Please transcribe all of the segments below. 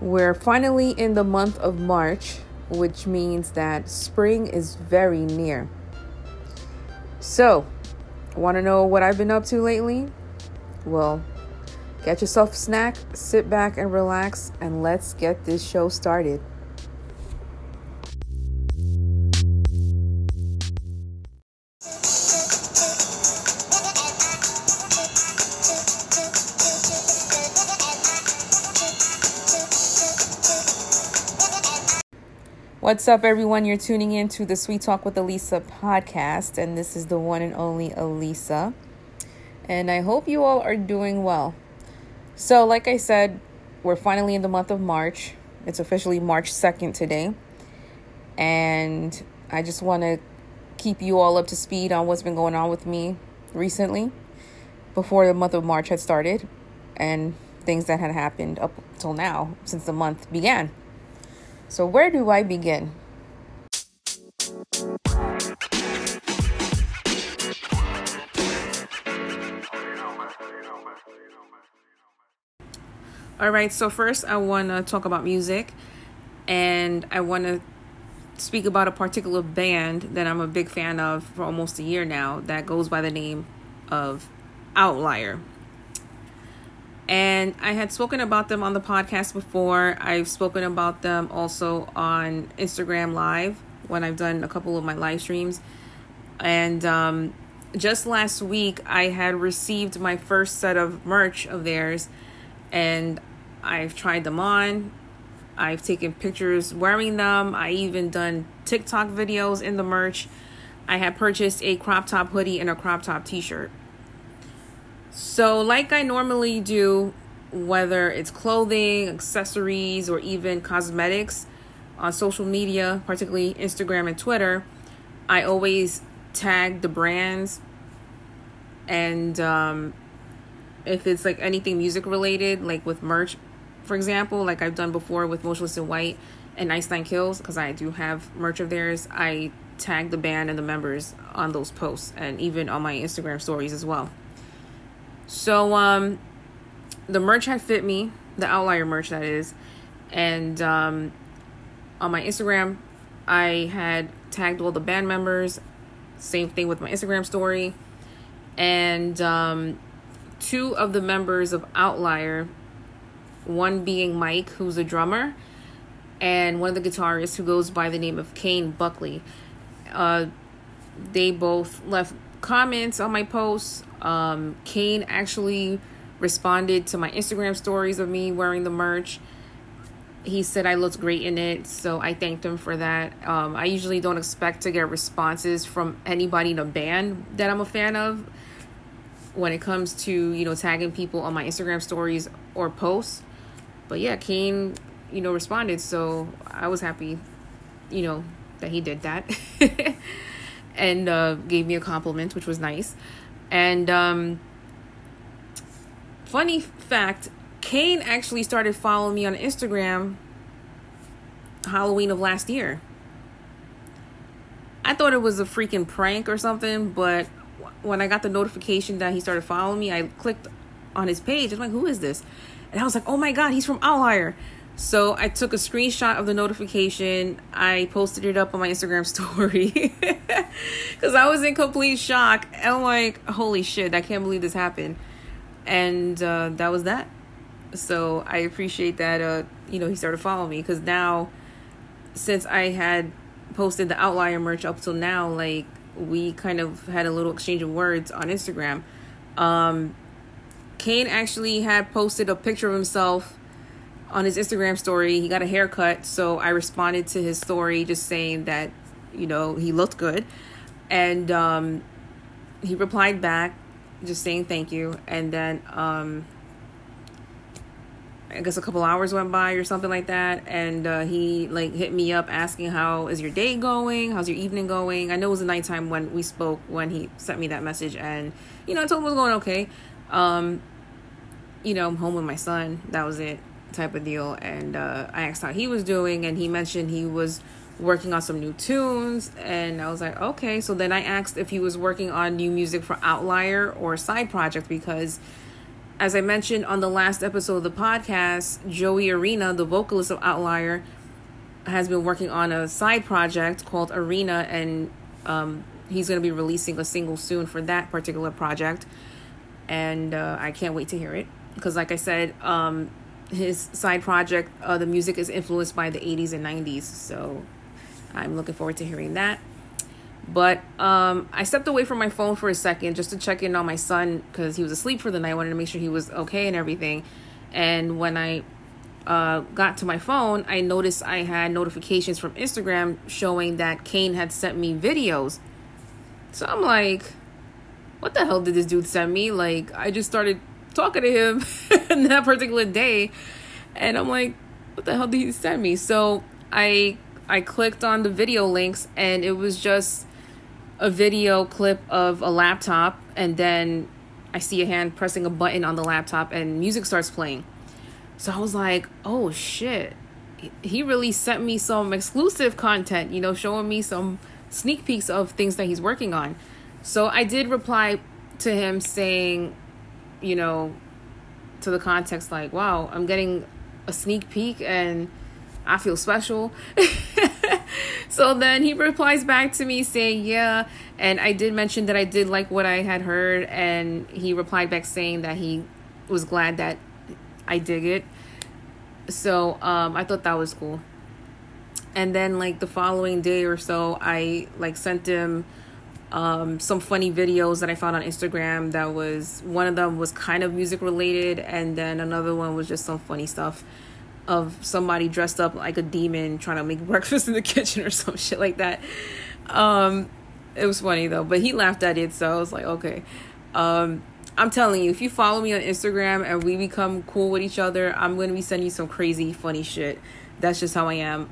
We're finally in the month of March, which means that spring is very near. So, want to know what I've been up to lately? Well, get yourself a snack, sit back and relax, and let's get this show started. What's up, everyone? You're tuning in to the Sweet Talk with Elisa podcast, and this is the one and only Elisa. And I hope you all are doing well. So, like I said, we're finally in the month of March. It's officially March 2nd today. And I just want to keep you all up to speed on what's been going on with me recently before the month of March had started and things that had happened up till now since the month began. So, where do I begin? All right, so first I want to talk about music and I want to speak about a particular band that I'm a big fan of for almost a year now that goes by the name of Outlier. And I had spoken about them on the podcast before. I've spoken about them also on Instagram Live when I've done a couple of my live streams. And um, just last week, I had received my first set of merch of theirs, and I've tried them on. I've taken pictures wearing them. I even done TikTok videos in the merch. I had purchased a crop top hoodie and a crop top t shirt. So, like I normally do, whether it's clothing, accessories, or even cosmetics on social media, particularly Instagram and Twitter, I always tag the brands. And um, if it's like anything music related, like with merch, for example, like I've done before with Motionless in White and Ice Kills, because I do have merch of theirs, I tag the band and the members on those posts and even on my Instagram stories as well. So um the merch had fit me, the outlier merch that is. And um on my Instagram I had tagged all the band members. Same thing with my Instagram story. And um two of the members of Outlier, one being Mike, who's a drummer, and one of the guitarists who goes by the name of Kane Buckley. Uh, they both left comments on my posts. Um, Kane actually responded to my Instagram stories of me wearing the merch. He said I looked great in it, so I thanked him for that. Um, I usually don't expect to get responses from anybody in a band that I'm a fan of when it comes to you know tagging people on my Instagram stories or posts. But yeah, Kane, you know, responded, so I was happy, you know, that he did that. and uh, gave me a compliment, which was nice. And um, funny fact, Kane actually started following me on Instagram Halloween of last year. I thought it was a freaking prank or something, but when I got the notification that he started following me, I clicked on his page. I'm like, who is this? And I was like, oh my God, he's from Outlier. So I took a screenshot of the notification. I posted it up on my Instagram story because I was in complete shock. I'm like, holy shit, I can't believe this happened. And uh, that was that. So I appreciate that, uh, you know, he started following me because now, since I had posted the outlier merch up till now, like we kind of had a little exchange of words on Instagram. Um, Kane actually had posted a picture of himself on his Instagram story. He got a haircut, so I responded to his story just saying that, you know, he looked good. And um, he replied back just saying thank you. And then um, I guess a couple hours went by or something like that. And uh, he like hit me up asking how is your day going? How's your evening going? I know it was the nighttime when we spoke when he sent me that message. And, you know, I told him it was going okay. Um, you know, I'm home with my son. That was it type of deal. And uh, I asked how he was doing, and he mentioned he was working on some new tunes. And I was like, okay. So then I asked if he was working on new music for Outlier or side project because as I mentioned on the last episode of the podcast, Joey Arena, the vocalist of Outlier, has been working on a side project called Arena, and um, he's going to be releasing a single soon for that particular project. And uh, I can't wait to hear it because, like I said, um, his side project, uh, the music is influenced by the 80s and 90s. So I'm looking forward to hearing that. But um, I stepped away from my phone for a second just to check in on my son because he was asleep for the night. I wanted to make sure he was okay and everything. And when I uh, got to my phone, I noticed I had notifications from Instagram showing that Kane had sent me videos. So I'm like, what the hell did this dude send me? Like, I just started talking to him that particular day, and I'm like, what the hell did he send me? So I I clicked on the video links, and it was just a video clip of a laptop, and then I see a hand pressing a button on the laptop, and music starts playing. So I was like, oh shit. He really sent me some exclusive content, you know, showing me some sneak peeks of things that he's working on. So I did reply to him saying, you know, to the context like, wow, I'm getting a sneak peek and I feel special. so then he replies back to me saying, yeah. And I did mention that I did like what I had heard. And he replied back saying that he was glad that I dig it. So um, I thought that was cool. And then like the following day or so, I like sent him um, some funny videos that I found on Instagram. That was one of them was kind of music related, and then another one was just some funny stuff of somebody dressed up like a demon trying to make breakfast in the kitchen or some shit like that. Um, it was funny though, but he laughed at it, so I was like, okay. Um, I'm telling you, if you follow me on Instagram and we become cool with each other, I'm to be sending you some crazy, funny shit. That's just how I am.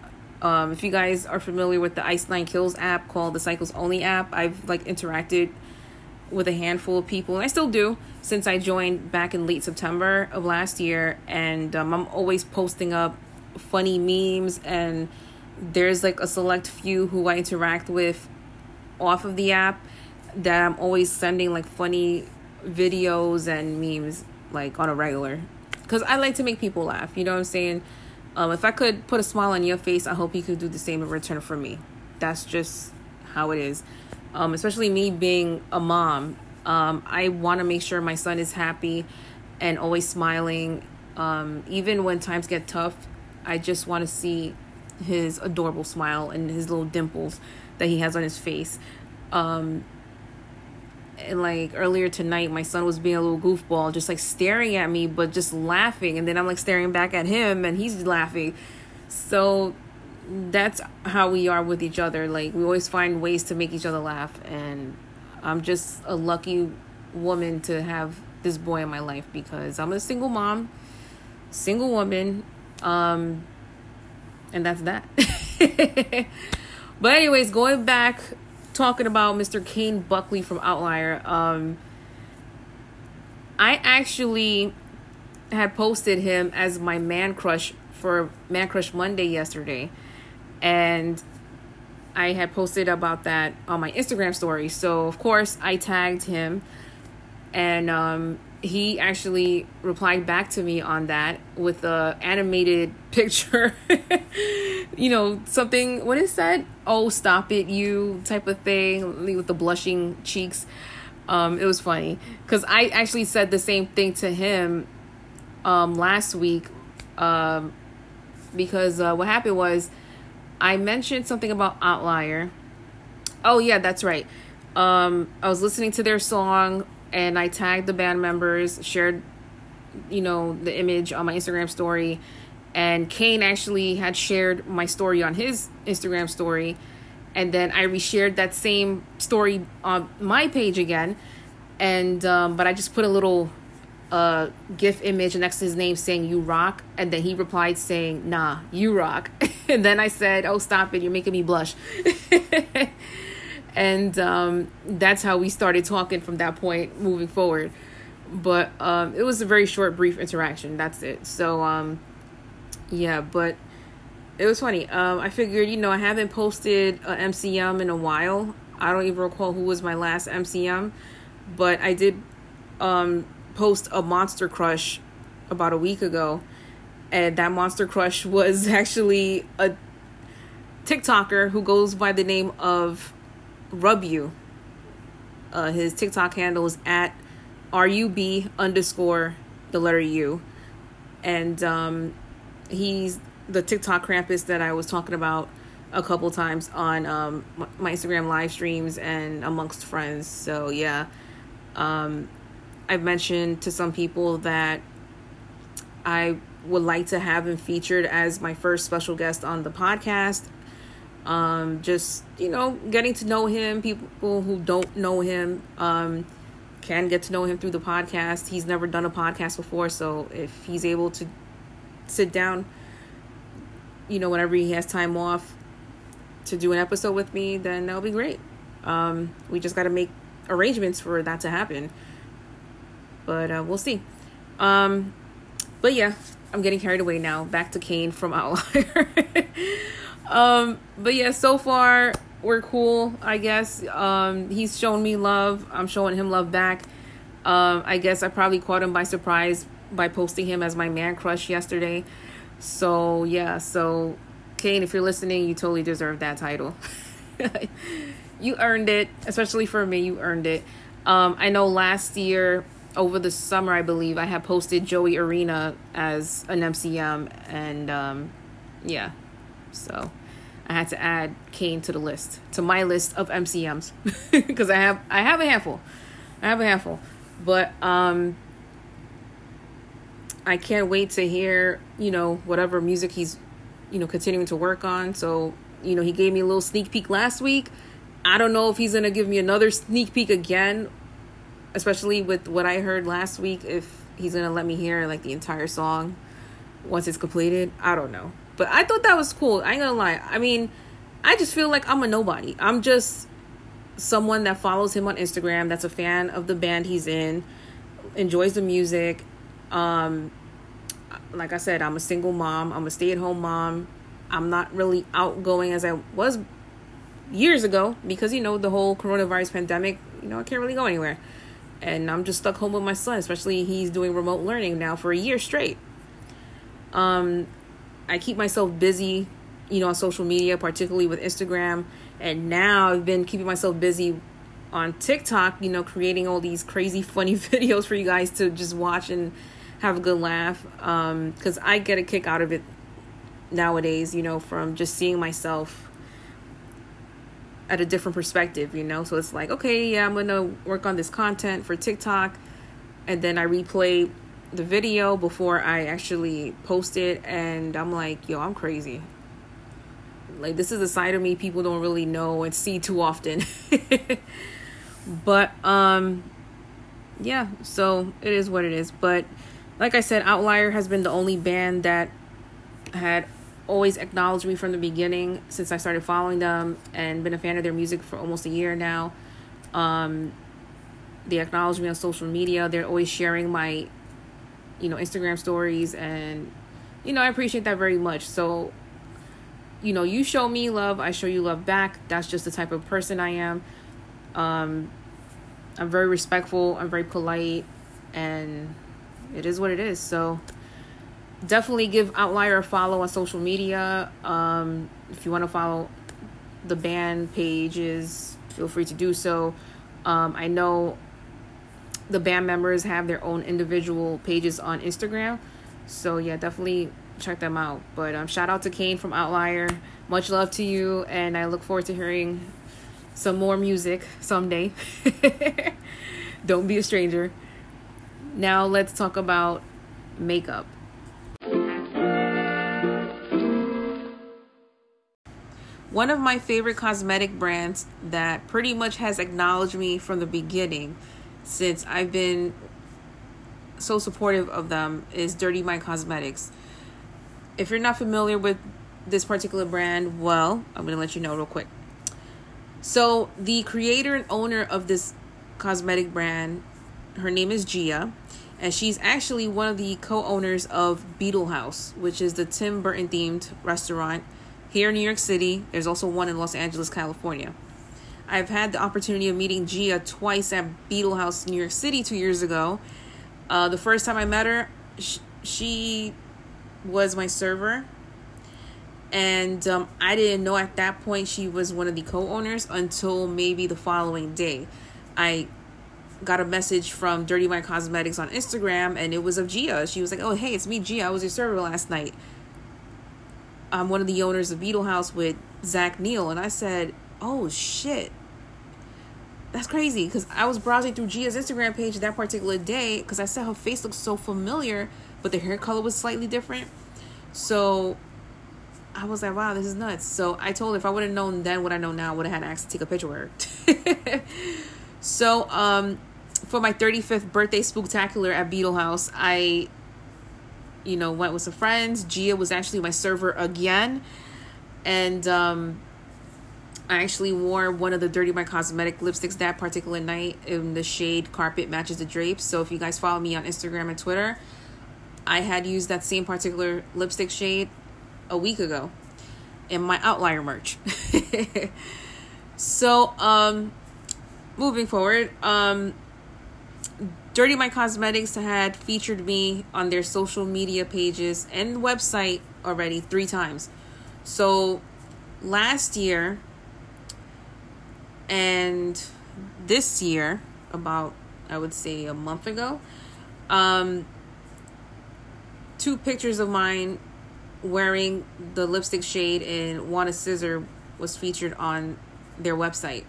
Um, if you guys are familiar with the Ice Nine Kills app called the Psychos Only app, I've like interacted with a handful of people, and I still do since I joined back in late September of last year. And um, I'm always posting up funny memes, and there's like a select few who I interact with off of the app that I'm always sending like funny videos and memes like on a regular because I like to make people laugh. You know what I'm saying? Um, if I could put a smile on your face, I hope you could do the same in return for me. That's just how it is. Um, especially me being a mom, um, I want to make sure my son is happy and always smiling. Um, even when times get tough, I just want to see his adorable smile and his little dimples that he has on his face. Um, and like earlier tonight my son was being a little goofball just like staring at me but just laughing. And then i'm like staring back at him and he's laughing. So that's how we are with each other. Like we always find ways to make each other laugh. And i'm just a lucky woman to have this boy in my life because i'm a single mom single woman um and that's that. But anyways going back talking about Mr. Kane Buckley from Outlier, um, I actually had posted him as my man crush for Man Crush Monday yesterday. And I had posted about that on my Instagram story. So, of course, I tagged him. And um, he actually replied back to me on that with a animated picture. You know something what is that? Oh stop it you type of thing with the blushing cheeks. Um it was funny. Because i actually said the same thing to him um last week um because uh, what happened was i mentioned something about outlier. Oh yeah that's right. Um i was listening to their song and I tagged the band members, shared, you know, the image on my Instagram story. And Kane actually had shared my story on his Instagram story. And then I reshared that same story on my page again. And, um, but I just put a little uh, GIF image next to his name saying, You rock. And then he replied saying, Nah, you rock. and then I said, Oh, stop it. You're making me blush. and um, that's how we started talking from that point moving forward. But um, it was a very short brief interaction. That's it. So um, yeah but it was funny. Um, i figured you know i haven't posted a mcm in a while. I don't even recall who was my last mcm but i did um, post a monster crush about a week ago, and that monster crush was actually a TikToker who goes by the name of Rub You. Uh, his TikTok handle is at RUB underscore the letter U. And um, he's the TikTok Krampus that I was talking about a couple times on um, my Instagram live streams and amongst friends. So, yeah. Um, I've mentioned to some people that I would like to have him featured as my first special guest on the podcast. Um, just you know, getting to know him. People who don't know him um, can get to know him through the podcast. He's never done a podcast before, so if he's able to sit down, you know, whenever he has time off to do an episode with me, then that'll be great. Um, we just got to make arrangements for that to happen. But uh, we'll see. Um, but yeah, I'm getting carried away now. Back to Kane from Outlier. um, but yeah, so far we're cool, I guess. Um, he's shown me love. I'm showing him love back. Um, I guess I probably caught him by surprise by posting him as my man crush yesterday. So yeah, so Kane, if you're listening, you totally deserve that title. you earned it, especially for me. You earned it. Um, I know last year over the summer, I believe, I had posted Joey Arena as an MCM, and um, yeah, so I had to add Kane to the list, to my list of MCMs, because I have I have a handful, I have a handful, but um, I can't wait to hear you know whatever music he's you know continuing to work on. So you know he gave me a little sneak peek last week. I don't know if he's gonna give me another sneak peek again especially with what I heard last week, if he's gonna let me hear like the entire song once it's completed. I don't know. But I thought that was cool. I ain't gonna lie. I mean, I just feel like I'm a nobody. I'm just someone that follows him on Instagram, that's a fan of the band he's in, enjoys the music. Um like I said, I'm a single mom, I'm a stay-at-home mom. I'm not really outgoing as I was years ago because you know the whole coronavirus pandemic, you know, I can't really go anywhere and I'm just stuck home with my son, especially he's doing remote learning now for a year straight. Um, I keep myself busy, you know, on social media, particularly with Instagram, and now I've been keeping myself busy on TikTok, you know, creating all these crazy funny videos for you guys to just watch and have a good laugh. Um, cuz I get a kick out of it nowadays, you know, from just seeing myself at a different perspective, you know? So it's like, okay, yeah, I'm going to work on this content for TikTok and then I replay the video before I actually post it and I'm like, yo, I'm crazy. Like this is a side of me people don't really know and see too often. but um yeah, so it is what it is. But like I said, Outlier has been the only band that had always acknowledged me from the beginning since I started following them and been a fan of their music for almost a year now. Um, they acknowledge me on social media. They're always sharing my, you know, Instagram stories, and you know I appreciate that very much. So, you know, you show me love, I show you love back. That's just the type of person I am. Um, I'm very respectful. I'm very polite, and it is what it is. So definitely give Outlier a follow on social media. Um, if you want to follow the band pages, feel free to do so. Um, I know the band members have their own individual pages on Instagram. So yeah, definitely check them out. But um, shout out to Kane from Outlier. Much love to you, and I look forward to hearing some more music someday. Don't be a stranger. Now let's talk about makeup. one of my favorite cosmetic brands that pretty much has acknowledged me from the beginning since I've been so supportive of them is Dirty Mind Cosmetics. If you're not familiar with this particular brand, well, I'm going to let you know real quick. So, the creator and owner of this cosmetic brand, her name is Gia, and she's actually one of the co owners of Beetle House, which is the Tim Burton themed restaurant here in New York City. There's also one in Los Angeles, California. I've had the opportunity of meeting Gia twice at Beetle House, New York City, two years ago. Uh, the first time I met her, sh- she was my server. And um, I didn't know at that point she was one of the co owners until maybe the following day. I got a message from Dirty Mind Cosmetics on Instagram and it was of Gia. She was like, Oh, hey, it's me, Gia. I was your server last night. I'm one of the owners of Beetle House with Zach Neil. And I said, Oh, shit. That's crazy because I was browsing through Gia's Instagram page that particular day because I said her face looked so familiar, but the hair color was slightly different. So I was like, wow, this is nuts. So I told her if I would have known then what I know now, I would have had to actually take a picture with her. so um, for my 35th birthday spooktacular at Beetle House, I, you know, went with some friends. Gia was actually my server again. And um, I actually wore one of the Dirty Mind Cosmetic lipsticks that particular night in the shade Carpet Matches the Drapes. So if you guys follow me on Instagram and Twitter, I had used that same particular lipstick shade a week ago in my outlier merch. so, um, moving forward, um, Dirty Mind Cosmetics had featured me on their social media pages and website already three times. So, last year, and this year, about I would say a month ago, um, two pictures of mine wearing the lipstick shade in Wanna Scissor was featured on their website.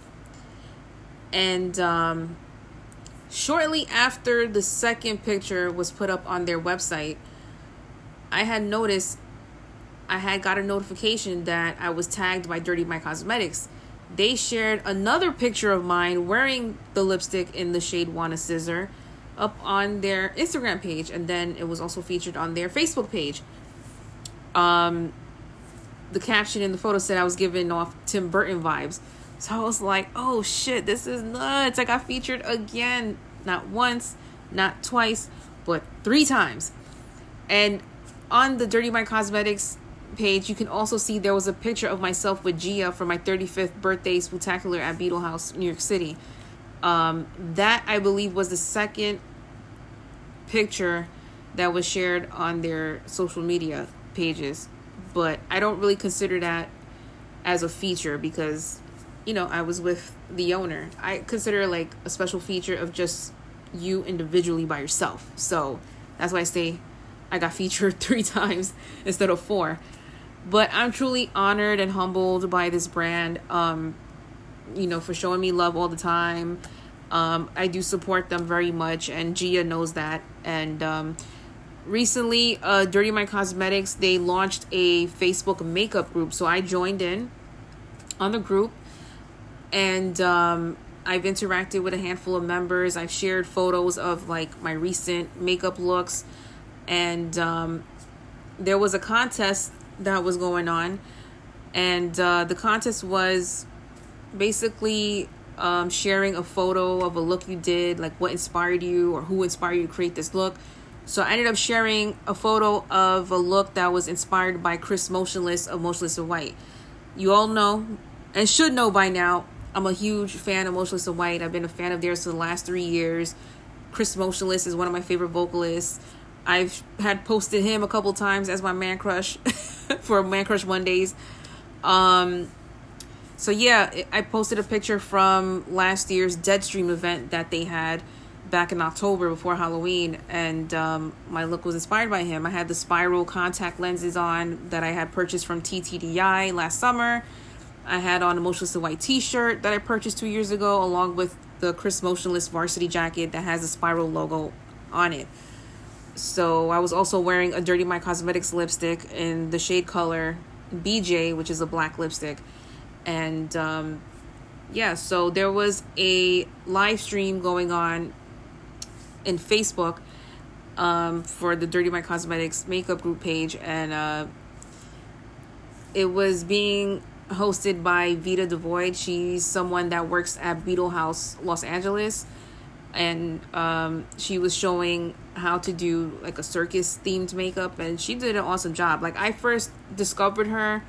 And um, shortly after the second picture was put up on their website, I had noticed I had got a notification that I was tagged by Dirty Mind Cosmetics they shared another picture of mine wearing the lipstick in the shade Wanna Scissor up on their Instagram page, and then it was also featured on their Facebook page. Um, the caption in the photo said I was giving off Tim Burton vibes. So I was like, oh shit, this is nuts. I got featured again. Not once, not twice, but three times. And on the Dirty Mind Cosmetics page, you can also see there was a picture of myself with Gia for my 35th birthday spectacular at Beetle House, New York City. Um, that I believe was the second picture that was shared on their social media pages, but I don't really consider that as a feature because you know I was with the owner. I consider like a special feature of just you individually by yourself. So that's why I say I got featured three times instead of four. But I'm truly honored and humbled by this brand, um, you know, for showing me love all the time. Um, I do support them very much, and Gia knows that. And um, recently, uh, Dirty Mind Cosmetics, they launched a Facebook makeup group. So I joined in on the group, and um, I've interacted with a handful of members. I've shared photos of like my recent makeup looks, and um, there was a contest that was going on, and uh, the contest was basically um, sharing a photo of a look you did, like what inspired you or who inspired you to create this look. So I ended up sharing a photo of a look that was inspired by Chris Motionless of Motionless in White. You all know and should know by now, I'm a huge fan of Motionless in White. I've been a fan of theirs for the last three years. Chris Motionless is one of my favorite vocalists. I've had posted him a couple times as my man crush for Man Crush Mondays. Um, so yeah, I posted a picture from last year's Deadstream event that they had back in October before Halloween, and um, my look was inspired by him. I had the spiral contact lenses on that I had purchased from TTDeye last summer. I had on a Motionless in White T-shirt that I purchased two years ago, along with the Chris Motionless varsity jacket that has the spiral logo on it. So I was also wearing a Dirty Mind Cosmetics lipstick in the shade color BJ, which is a black lipstick. And um, yeah, so there was a live stream going on in Facebook um, for the Dirty Mind Cosmetics makeup group page, and uh, it was being hosted by Vita Devoid. She's someone that works at Beetle House Los Angeles and um, she was showing how to do like a circus themed makeup and she did an awesome job like i first discovered her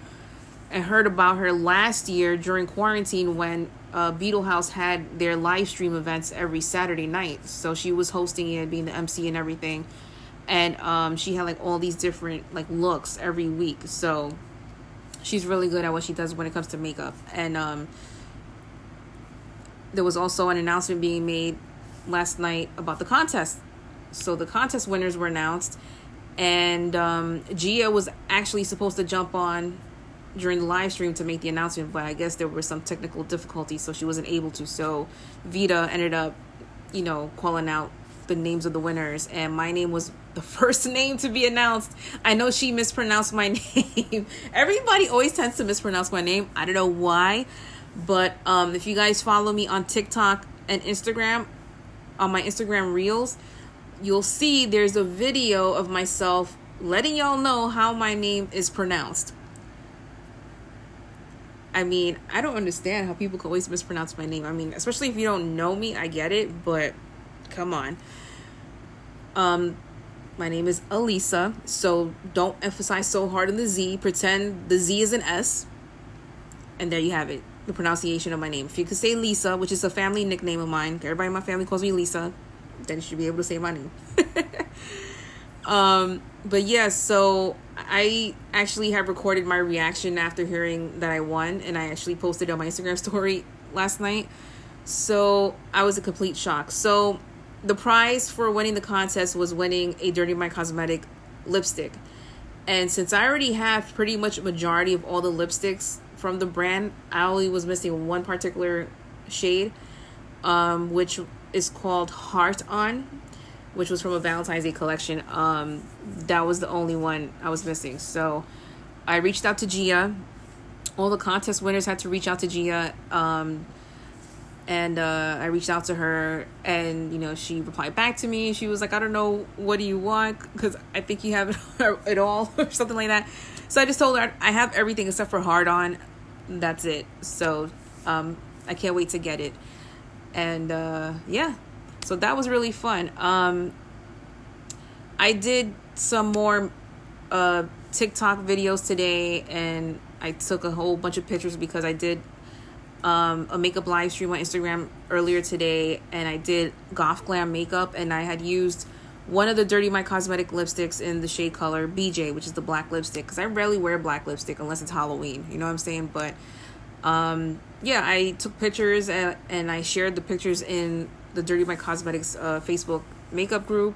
and heard about her last year during quarantine when uh, Beetle House had their live stream events every Saturday night. So she was hosting it, being the MC and everything. And um, she had like all these different like looks every week. So she's really good at what she does when it comes to makeup. And um, there was also an announcement being made last night about the contest. So the contest winners were announced, and um, Gia was actually supposed to jump on during the live stream to make the announcement, but I guess there were some technical difficulties, so she wasn't able to. So Vita ended up, you know, calling out the names of the winners, and my name was the first name to be announced. I know she mispronounced my name. Everybody always tends to mispronounce my name. I don't know why, but um, if you guys follow me on TikTok and Instagram, on my Instagram reels, you'll see there's a video of myself letting y'all know how my name is pronounced. I mean, I don't understand how people can always mispronounce my name. I mean, especially if you don't know me, I get it, but come on. Um, my name is Elisa, so don't emphasize so hard on the Z. Pretend the Z is an S, and there you have it. The pronunciation of my name. If you could say Lisa, which is a family nickname of mine, everybody in my family calls me Lisa, then you should be able to say my name. um, but yeah, so I actually have recorded my reaction after hearing that I won, and I actually posted on my Instagram story last night. So I was a complete shock. So the prize for winning the contest was winning a Dirty Mind Cosmetic lipstick. And since I already have pretty much majority of all the lipsticks from the brand, I only was missing one particular shade, um, which is called Heart On which was from a Valentine's Day collection. Um, that was the only one I was missing. So I reached out to Gia. All the contest winners had to reach out to Gia. Um, and uh, I reached out to her, and you know, she replied back to me. She was like, "I don't know, what do you want? Because I think you have it all, or something like that." So I just told her I have everything except for hard on. That's it. So um, I can't wait to get it. And uh, yeah, so that was really fun. Um, I did some more uh, TikTok videos today, and I took a whole bunch of pictures because I did um, a makeup live stream on Instagram earlier today, and I did Goth Glam makeup, and I had used one of the Dirty Mind Cosmetic lipsticks in the shade color BJ, which is the black lipstick, because I rarely wear black lipstick unless it's Halloween. You know what I'm saying? But um, yeah, I took pictures and, and I shared the pictures in the Dirty Mind Cosmetics uh, Facebook makeup group.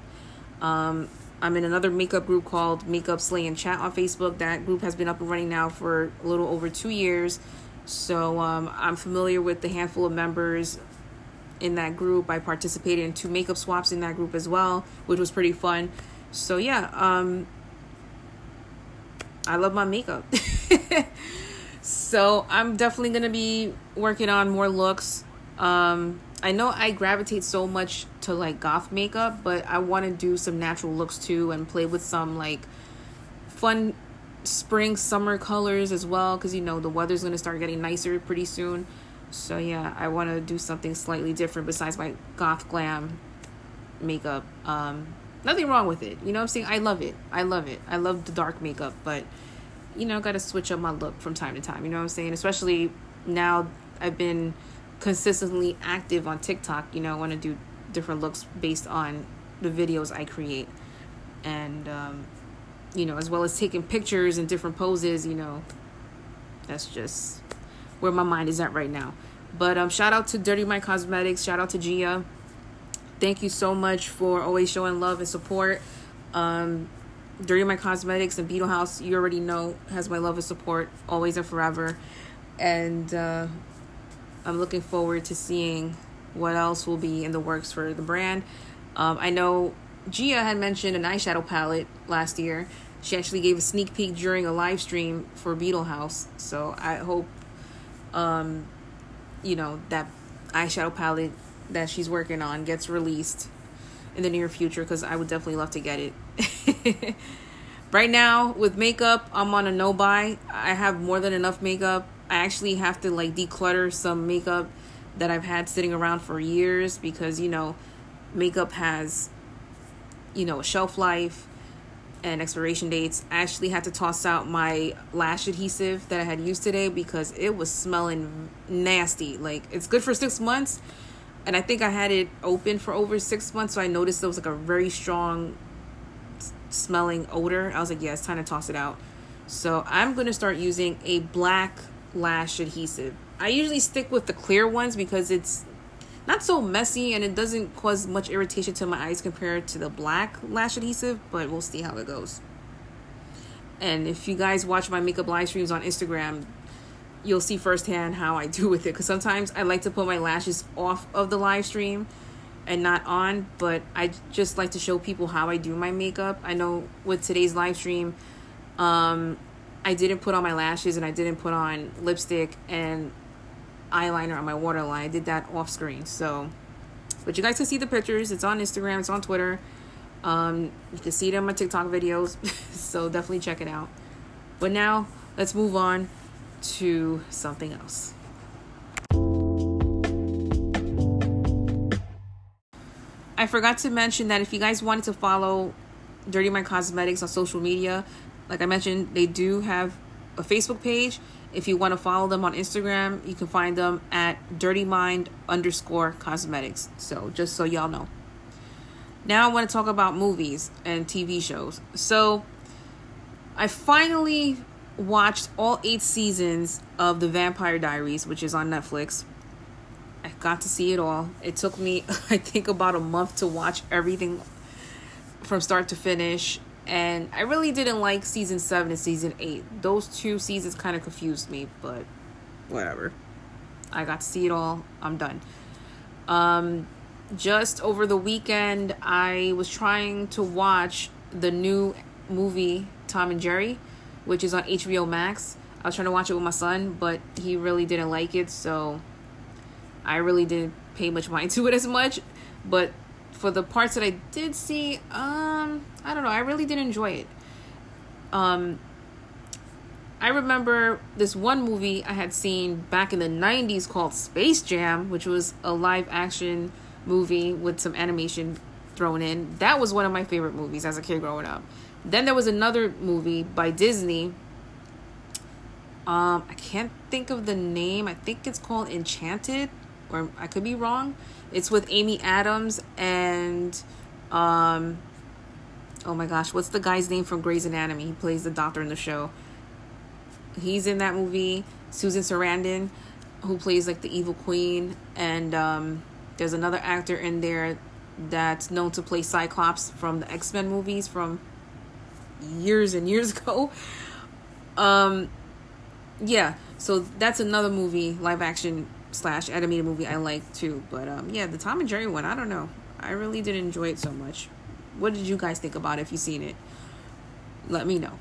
Um, I'm in another makeup group called Makeup Slay and Chat on Facebook. That group has been up and running now for a little over two years. So um, I'm familiar with the handful of members in that group. I participated in two makeup swaps in that group as well, which was pretty fun. So yeah, um, I love my makeup. so I'm definitely gonna be working on more looks. Um, I know I gravitate so much to like goth makeup, but I want to do some natural looks too and play with some like fun spring summer colors as well because you know the weather's going to start getting nicer pretty soon. So yeah, I want to do something slightly different besides my goth glam makeup. Um nothing wrong with it. You know what I'm saying? I love it. I love it. I love the dark makeup, but you know, got to switch up my look from time to time. You know what I'm saying? Especially now I've been consistently active on TikTok. You know, I want to do different looks based on the videos I create, and um, you know, as well as taking pictures and different poses. You know, that's just where my mind is at right now. But um, shout out to Dirty Mind Cosmetics. Shout out to Gia. Thank you so much for always showing love and support. Um, Dirty Mind Cosmetics and Beetle House, you already know, has my love and support always and forever. And uh, I'm looking forward to seeing what else will be in the works for the brand. Um, I know Gia had mentioned an eyeshadow palette last year. She actually gave a sneak peek during a live stream for Beetle House. So I hope, um, you know, that eyeshadow palette that she's working on gets released in the near future because I would definitely love to get it. right now, with makeup, I'm on a no buy. I have more than enough makeup. I actually have to like declutter some makeup that I've had sitting around for years because you know makeup has you know a shelf life and expiration dates. I actually had to toss out my lash adhesive that I had used today because it was smelling nasty. Like it's good for six months, and I think I had it open for over six months, so I noticed there was like a very strong smelling odor. I was like, yeah, it's time to toss it out. So I'm gonna start using a black lash adhesive. I usually stick with the clear ones because it's not so messy and it doesn't cause much irritation to my eyes compared to the black lash adhesive, but we'll see how it goes. And if you guys watch my makeup live streams on Instagram, you'll see firsthand how I do with it because sometimes I like to put my lashes off of the live stream and not on, but I just like to show people how I do my makeup. I know with today's live stream, um, I didn't put on my lashes and I didn't put on lipstick and eyeliner on my waterline. I did that off screen. So, but you guys can see the pictures. It's on Instagram. It's on Twitter. Um, you can see it on my TikTok videos. so definitely check it out. But now let's move on to something else. I forgot to mention that if you guys wanted to follow Dirty Mind Cosmetics on social media, like I mentioned, they do have a Facebook page if you want to follow them on Instagram, you can find them at Dirty Mind underscore cosmetics. So just so y'all know. Now I want to talk about movies and TV shows. So I finally watched all eight seasons of The Vampire Diaries, which is on Netflix. I got to see it all. It took me, I think, about a month to watch everything from start to finish and I really didn't like season seven and season eight. Those two seasons kind of confused me, but whatever. I got to see it all. I'm done. Um, just over the weekend, I was trying to watch the new movie Tom and Jerry, which is on HBO Max. I was trying to watch it with my son, but he really didn't like it, so I really didn't pay much mind to it as much. But for the parts that I did see, um, I don't know. I really did enjoy it. Um, I remember this one movie I had seen back in the 90s called Space Jam, which was a live action movie with some animation thrown in. That was one of my favorite movies as a kid growing up. Then there was another movie by Disney. Um, I can't think of the name. I think it's called Enchanted, or I could be wrong. It's with Amy Adams and um oh my gosh, what's the guy's name from Grey's Anatomy? He plays the doctor in the show. He's in that movie. Susan Sarandon, who plays like the evil queen, and um, there's another actor in there that's known to play Cyclops from the X Men movies from years and years ago. Um, yeah, so that's another movie, live action slash animated movie I like too. But um, yeah, the Tom and Jerry one, I don't know. I really did enjoy it so much. What did you guys think about it if you've seen it? Let me know.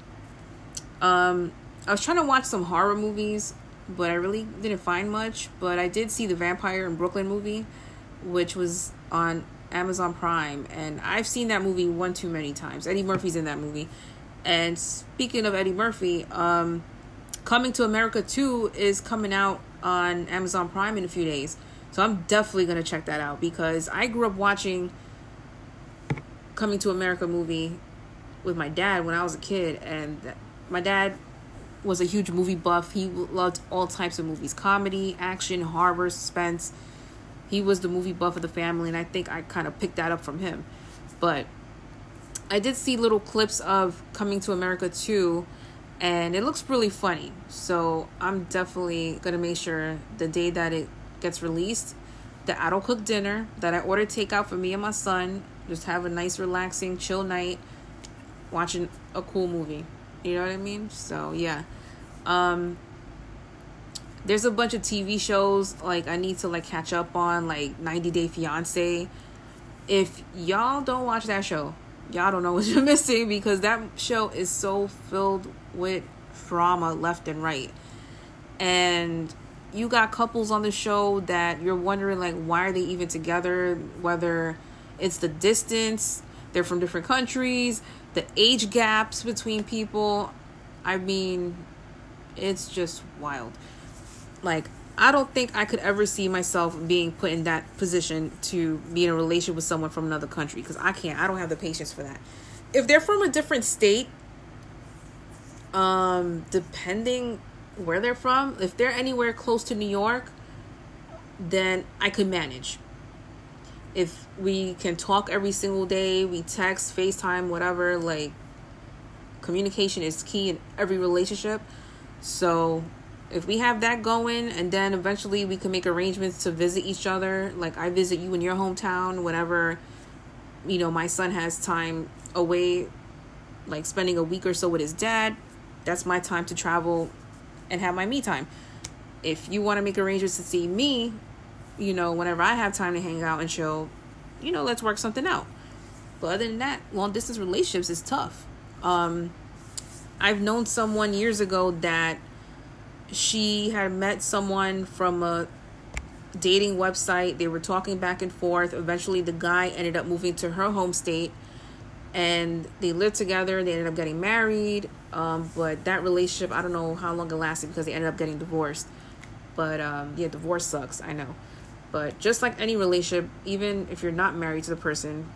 Um, I was trying to watch some horror movies, but I really didn't find much. But I did see the Vampire in Brooklyn movie, which was on Amazon Prime, and I've seen that movie one too many times. Eddie Murphy's in that movie. And speaking of Eddie Murphy, um, Coming to America 2 is coming out on Amazon Prime in a few days. So I'm definitely going to check that out because I grew up watching Coming to America movie with my dad when I was a kid and my dad was a huge movie buff. He loved all types of movies, comedy, action, horror, suspense. He was the movie buff of the family and I think I kind of picked that up from him. But I did see little clips of Coming to America 2 and it looks really funny. So I'm definitely gonna make sure the day that it gets released, that I don't cook dinner, that I order takeout for me and my son, just have a nice, relaxing, chill night, watching a cool movie. You know what I mean? So yeah. Um there's a bunch of TV shows like I need to like catch up on, like 90 Day Fiance. If y'all don't watch that show, y'all don't know what you're missing because that show is so filled with drama left and right. And you got couples on the show that you're wondering like why are they even together whether it's the distance. They're from different countries. The age gaps between people. I mean it's just wild. Like i don't think i could ever see myself being put in that position to be in a relationship with someone from another country because i can't. I don't have the patience for that. If they're from a different state, um, depending where they're from, if they're anywhere close to New York, then I could manage. If we can talk every single day, we text, FaceTime, whatever, like communication is key in every relationship. So if we have that going and then eventually we can make arrangements to visit each other, like I visit you in your hometown whenever you know my son has time away like spending a week or so with his dad, that's my time to travel and have my me time. If you want to make arrangements to see me, you know, whenever I have time to hang out and chill, you know, let's work something out. But other than that, long distance relationships is tough. Um, I've known someone years ago that she had met someone from a dating website. They were talking back and forth. Eventually, the guy ended up moving to her home state and they lived together. They ended up getting married. Um, but that relationship, I don't know how long it lasted because they ended up getting divorced. But um, yeah, divorce sucks. I know. But just like any relationship, even if you're not married to the person,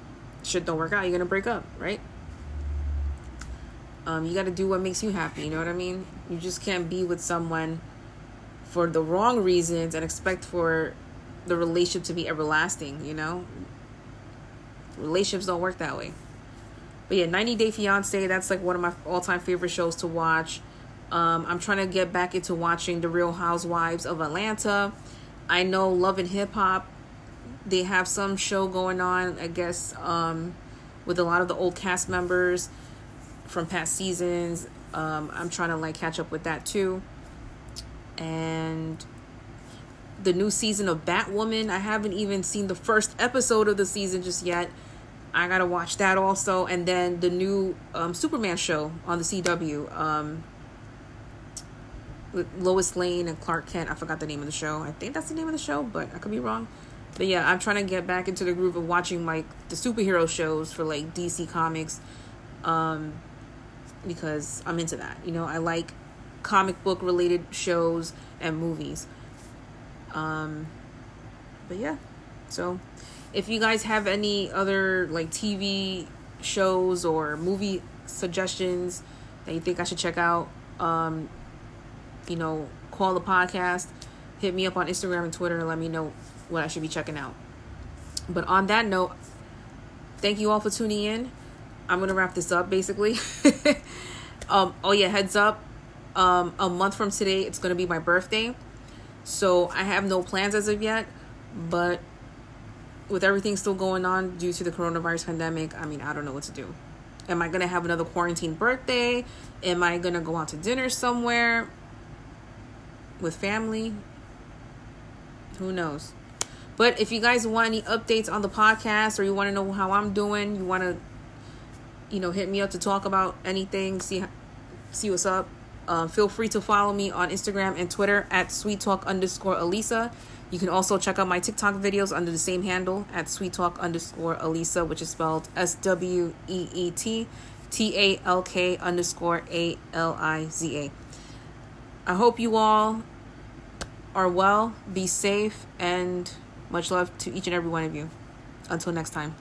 shit don't work out, you're gonna break up, right? Um, you got to do what makes you happy. You know what I mean? You just can't be with someone for the wrong reasons and expect for the relationship to be everlasting. You know, relationships don't work that way. But yeah, 90 Day Fiance. That's like one of my all-time favorite shows to watch. Um, I'm trying to get back into watching The Real Housewives of Atlanta. I know Love and Hip Hop. They have some show going on, I guess, um, with a lot of the old cast members from past seasons. Um, I'm trying to like catch up with that too. And the new season of Batwoman, I haven't even seen the first episode of the season just yet. I gotta watch that also, and then the new um, Superman show on the CW. Um, Lois Lane and Clark Kent. I forgot the name of the show. I think that's the name of the show, but I could be wrong. But yeah, I'm trying to get back into the groove of watching like the superhero shows for like DC Comics. Um, because I'm into that. You know, I like comic book related shows and movies. Um, but yeah, so if you guys have any other like TV shows or movie suggestions that you think I should check out, um, you know, call the podcast, hit me up on Instagram and Twitter and let me know what I should be checking out. But on that note, thank you all for tuning in. I'm gonna wrap this up basically. um, oh yeah, heads up. Um, a month from today, it's gonna be my birthday. So I have no plans as of yet, but with everything still going on due to the coronavirus pandemic, I mean, I don't know what to do. Am I gonna have another quarantine birthday? Am I gonna go out to dinner somewhere with family? Who knows? But if you guys want any updates on the podcast or you want to know how I'm doing, you want to you know, hit me up to talk about anything, see see what's up. Um, feel free to follow me on Instagram and Twitter at sweet talk underscore Aliza. You can also check out my TikTok videos under the same handle at sweet talk underscore Aliza, which is spelled S W E E T T A L K underscore A L I Z A. I hope you all are well, be safe, and much love to each and every one of you. Until next time.